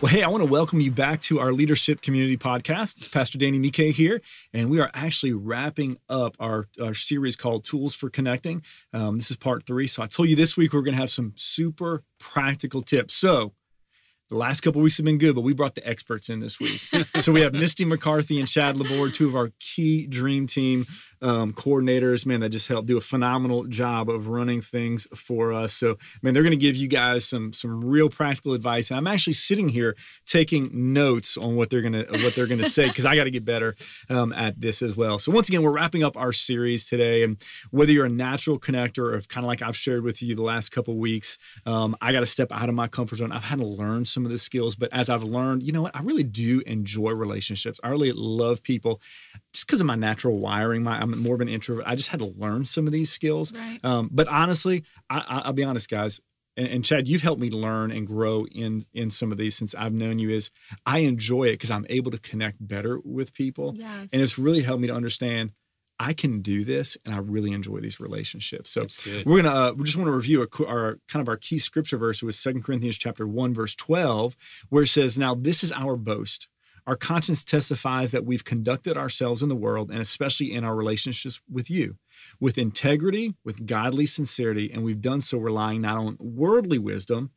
Well, hey, I want to welcome you back to our Leadership Community Podcast. It's Pastor Danny Mike here, and we are actually wrapping up our, our series called Tools for Connecting. Um, this is part three. So I told you this week we're going to have some super practical tips. So the last couple weeks have been good, but we brought the experts in this week. so we have Misty McCarthy and Chad Laborde, two of our key dream team um, coordinators, man, that just helped do a phenomenal job of running things for us. So, man, they're going to give you guys some some real practical advice. And I'm actually sitting here taking notes on what they're gonna what they're gonna say because I got to get better um, at this as well. So, once again, we're wrapping up our series today, and whether you're a natural connector or kind of like I've shared with you the last couple weeks, um, I got to step out of my comfort zone. I've had to learn some of the skills, but as I've learned, you know what, I really do enjoy relationships. I really love people just because of my natural wiring. My I'm more of an introvert. I just had to learn some of these skills. Right. Um, but honestly, I, will be honest, guys. And, and, Chad, you've helped me learn and grow in in some of these since I've known you. Is I enjoy it because I'm able to connect better with people, yes. and it's really helped me to understand I can do this, and I really enjoy these relationships. So we're gonna uh, we just want to review our, our, kind of our key scripture verse. Was Second Corinthians chapter one verse twelve, where it says, "Now this is our boast." Our conscience testifies that we've conducted ourselves in the world and especially in our relationships with you with integrity, with godly sincerity, and we've done so relying not on worldly wisdom,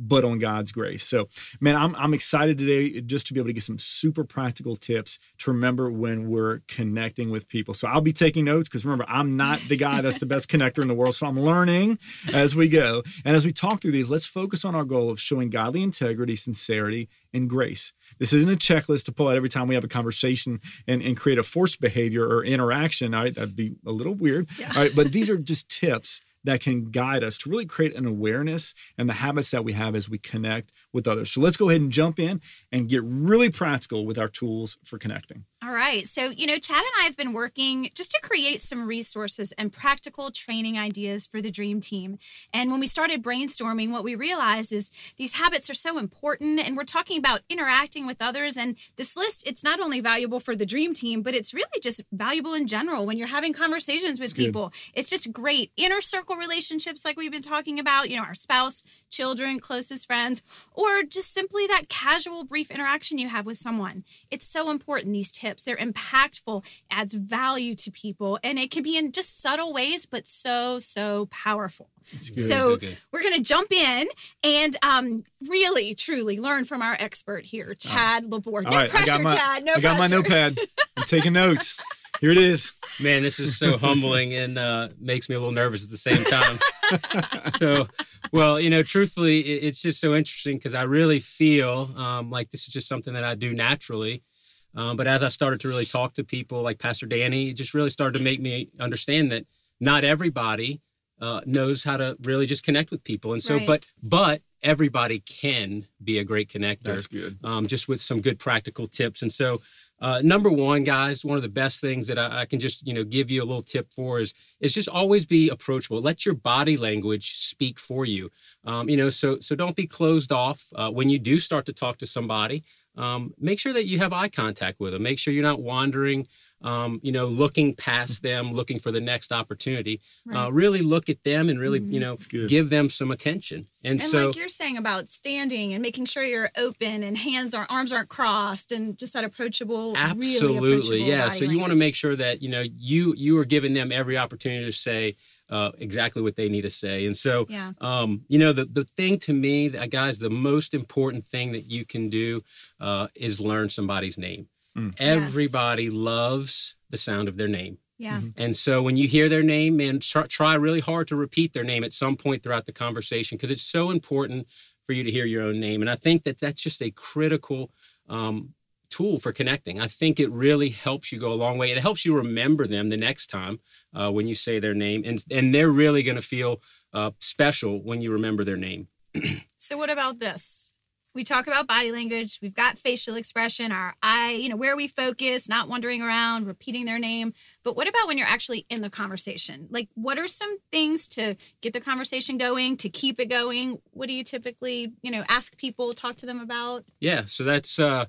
but on God's grace. So, man, I'm, I'm excited today just to be able to get some super practical tips to remember when we're connecting with people. So, I'll be taking notes because remember, I'm not the guy that's the best connector in the world. So, I'm learning as we go. And as we talk through these, let's focus on our goal of showing godly integrity, sincerity, and grace. This isn't a checklist to pull out every time we have a conversation and, and create a forced behavior or interaction. All right, that'd be a little weird. Yeah. All right, but these are just tips that can guide us to really create an awareness and the habits that we have as we connect with others. So let's go ahead and jump in and get really practical with our tools for connecting. All right. So, you know, Chad and I have been working just to create some resources and practical training ideas for the dream team. And when we started brainstorming, what we realized is these habits are so important. And we're talking about interacting with others. And this list, it's not only valuable for the dream team, but it's really just valuable in general when you're having conversations with people. It's just great. Inner circle relationships, like we've been talking about, you know, our spouse, children, closest friends, or just simply that casual, brief interaction you have with someone. It's so important, these tips. They're impactful, adds value to people, and it can be in just subtle ways, but so, so powerful. So we're going to jump in and um, really, truly learn from our expert here, Chad Laborde. No right, pressure, my, Chad. No I got pressure. my notepad. I'm taking notes. Here it is. Man, this is so humbling and uh, makes me a little nervous at the same time. so, well, you know, truthfully, it's just so interesting because I really feel um, like this is just something that I do naturally. Um, but as I started to really talk to people like Pastor Danny, it just really started to make me understand that not everybody uh, knows how to really just connect with people. And so, right. but, but everybody can be a great connector. That's good. Um, just with some good practical tips. And so, uh, number one, guys, one of the best things that I, I, can just you know give you a little tip for is is just always be approachable. Let your body language speak for you. Um, you know, so so don't be closed off uh, when you do start to talk to somebody. Um, make sure that you have eye contact with them. Make sure you're not wandering um, you know, looking past them, looking for the next opportunity. Uh, right. Uh, really look at them and really, mm-hmm. you know, give them some attention. And, and so, like you're saying about standing and making sure you're open and hands are arms aren't crossed and just that approachable. Absolutely, really approachable yeah. So you want to make sure that you know you you are giving them every opportunity to say. Uh, exactly what they need to say. And so, yeah. um, you know, the, the thing to me, guys, the most important thing that you can do uh, is learn somebody's name. Mm. Everybody yes. loves the sound of their name. Yeah. Mm-hmm. And so when you hear their name, man, try, try really hard to repeat their name at some point throughout the conversation because it's so important for you to hear your own name. And I think that that's just a critical um, tool for connecting. I think it really helps you go a long way. It helps you remember them the next time uh, when you say their name, and and they're really going to feel uh, special when you remember their name. so what about this? we talk about body language we've got facial expression our eye you know where we focus not wandering around repeating their name but what about when you're actually in the conversation like what are some things to get the conversation going to keep it going what do you typically you know ask people talk to them about yeah so that's uh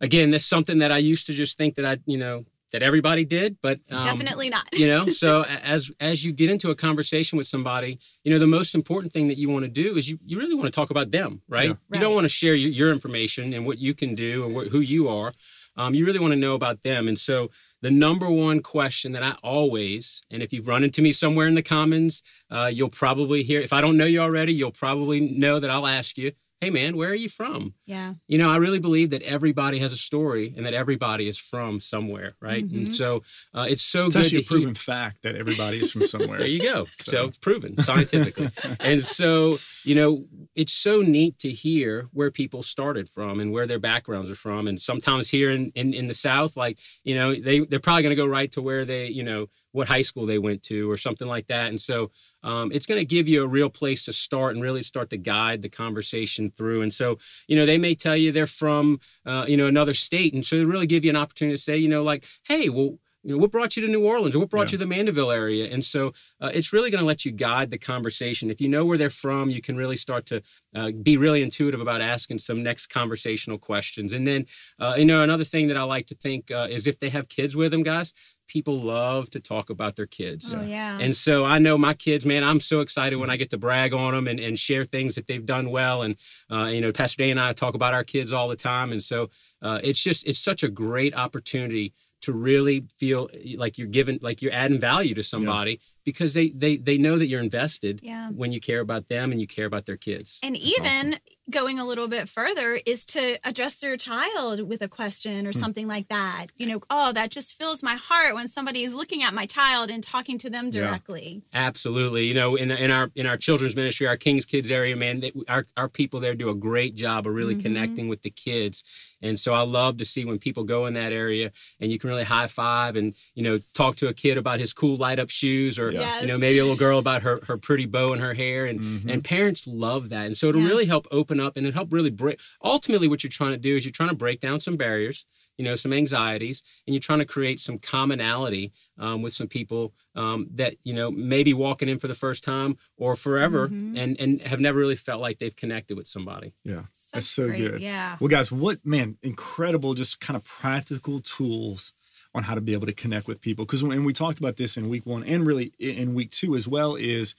again that's something that i used to just think that i you know that everybody did, but um, Definitely not. you know, so as as you get into a conversation with somebody, you know, the most important thing that you want to do is you you really want to talk about them, right? Yeah. You don't want to share your, your information and what you can do and wh- who you are. Um, you really want to know about them, and so the number one question that I always, and if you've run into me somewhere in the commons, uh, you'll probably hear. If I don't know you already, you'll probably know that I'll ask you, "Hey, man, where are you from?" Yeah. You know, I really believe that everybody has a story and that everybody is from somewhere, right? Mhm. And so uh, it's so It's good actually a to hear. proven fact that everybody is from somewhere. There you go. So, So- it's proven scientifically. and so, you know, it's so neat to hear where people started from and where their backgrounds are from. And sometimes here in, in, in the South, like, you know, they, they're probably going to go right to where they, you know, what high school they went to or something like that. And so um, it's going to give you a real place to start and really start to guide the conversation through. And so, you know, they may tell you they're from, uh, you know, another state. And so they really give you an opportunity to say, you know, like, hey, well, you know, what brought you to New Orleans or what brought Yeah. you to the Mandeville area? And so uh, it's really going to let you guide the conversation. If you know where they're from, you can really start to uh, be really intuitive about asking some next conversational questions. And then, uh, you know, another thing that I like to think uh, is if they have kids with them, guys, people love to talk about their kids. Oh yeah. And so I know my kids, man, I'm so excited when I get to brag on them and, and share things that they've done well. And, uh, you know, Pastor Danny and I talk about our kids all the time. And so uh, it's just, it's such a great opportunity to really feel like you're giving, like you're adding value to somebody because they, they, they know that you're invested yeah. when you care about them and you care about their kids. And That's even going a little bit further is to address their child with a question or Hmm. something like that. You know, oh, that just fills my heart when somebody is looking at my child and talking to them Yeah. directly. Absolutely. You know, in, in our in our children's ministry, our Kings Kids area, man, they, our our people there do a great job of really Mhm. connecting with the kids. And so I love to see when people go in that area and you can really high five and you know talk to a kid about his cool light up shoes or Yeah. you know maybe a little girl about her her pretty bow in her hair and Mhm. and parents love that. And so it'll Yeah. really help open up and it help really break. Ultimately, what you're trying to do is you're trying to break down some barriers, you know, some anxieties, and you're trying to create some commonality um, with some people um, that you know maybe walking in for the first time or forever Mhm. and and have never really felt like they've connected with somebody. yeah. Such That's so great- good. Yeah. Well, guys, what man, incredible, just kind of practical tools on how to be able to connect with people. Because when we talked about this in week one and really in week two as well, is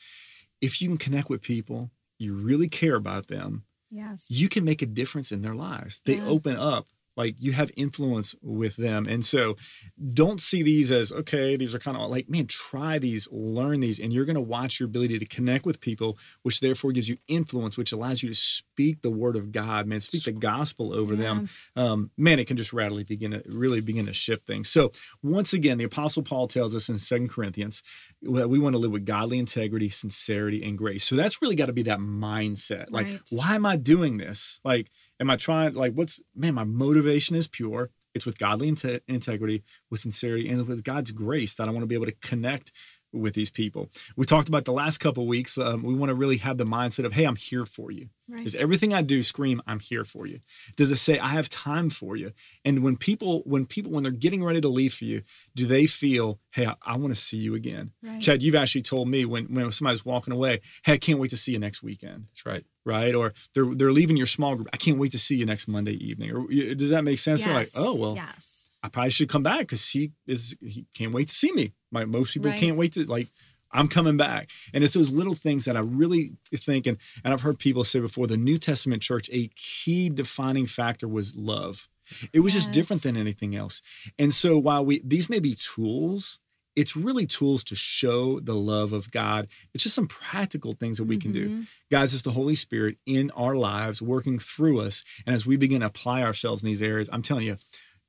if you can connect with people, you really care about them, Yes. you can make a difference in their lives. They Yeah. open up. Like you have influence with them. And so don't see these as, okay, these are kind of like, man, try these, learn these, and you're going to watch your ability to connect with people, which therefore gives you influence, which allows you to speak the word of God, man, speak the gospel over them. Um, man, it can just radically begin to really begin to shift things. So once again, the apostle Paul tells us in Second Corinthians that we want to live with godly integrity, sincerity, and grace. So that's really got to be that mindset. Like, Right. why am I doing this? Like, am I trying, like, what's, man, my motivation is pure. It's with godly inte- integrity, with sincerity, and with God's grace that I want to be able to connect with these people. We talked about the last couple weeks. Um, we want to really have the mindset of, hey, I'm here for you. Right. Does everything I do scream, I'm here for you? Does it say I have time for you? And when people, when people, when they're getting ready to leave for you, do they feel, hey, I, I want to see you again? Right. Chad, you've actually told me when when somebody's walking away, hey, I can't wait to see you next weekend, That's right. right? Or they're they're leaving your small group. I can't wait to see you next Monday evening. Or does that make sense? They're like, oh well, Yes. I probably should come back because he is he can't wait to see me. My most people Right. can't wait to like. I'm coming back. And it's those little things that I really think, and, and I've heard people say before, the New Testament church, a key defining factor was love. It was just different than anything else. And so while we these may be tools, it's really tools to show the love of God. It's just some practical things that we can do. Mhm. Guys, it's the Holy Spirit in our lives working through us. And as we begin to apply ourselves in these areas, I'm telling you,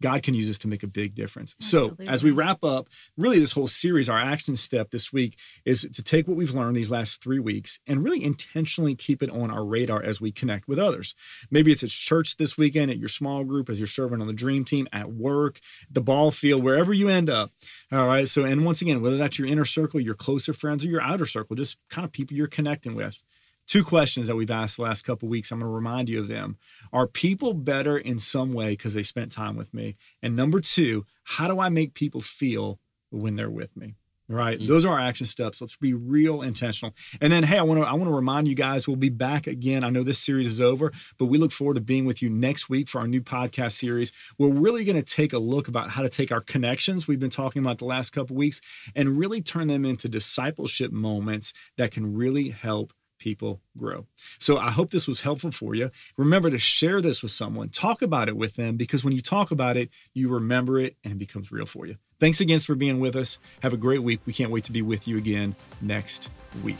God can use this to make a big difference. So, as we wrap up, really, this whole series, our action step this week is to take what we've learned these last three weeks and really intentionally keep it on our radar as we connect with others. Maybe it's at church this weekend, at your small group, as you're serving on the dream team, at work, the ball field, wherever you end up. All right. So, and once again, whether that's your inner circle, your closer friends, or your outer circle, just kind of people you're connecting with. Two questions that we've asked the last couple of weeks. I'm going to remind you of them. Are people better in some way because they spent time with me? And number two, how do I make people feel when they're with me? Right. Mm-hmm. Those are our action steps. Let's be real intentional. And then, hey, I want to I want to remind you guys we'll be back again. I know this series is over, but we look forward to being with you next week for our new podcast series. We're really going to take a look about how to take our connections we've been talking about the last couple weeks and really turn them into discipleship moments that can really help people grow. So I hope this was helpful for you. Remember to share this with someone, talk about it with them, because when you talk about it, you remember it and it becomes real for you. Thanks again for being with us. Have a great week. We can't wait to be with you again next week.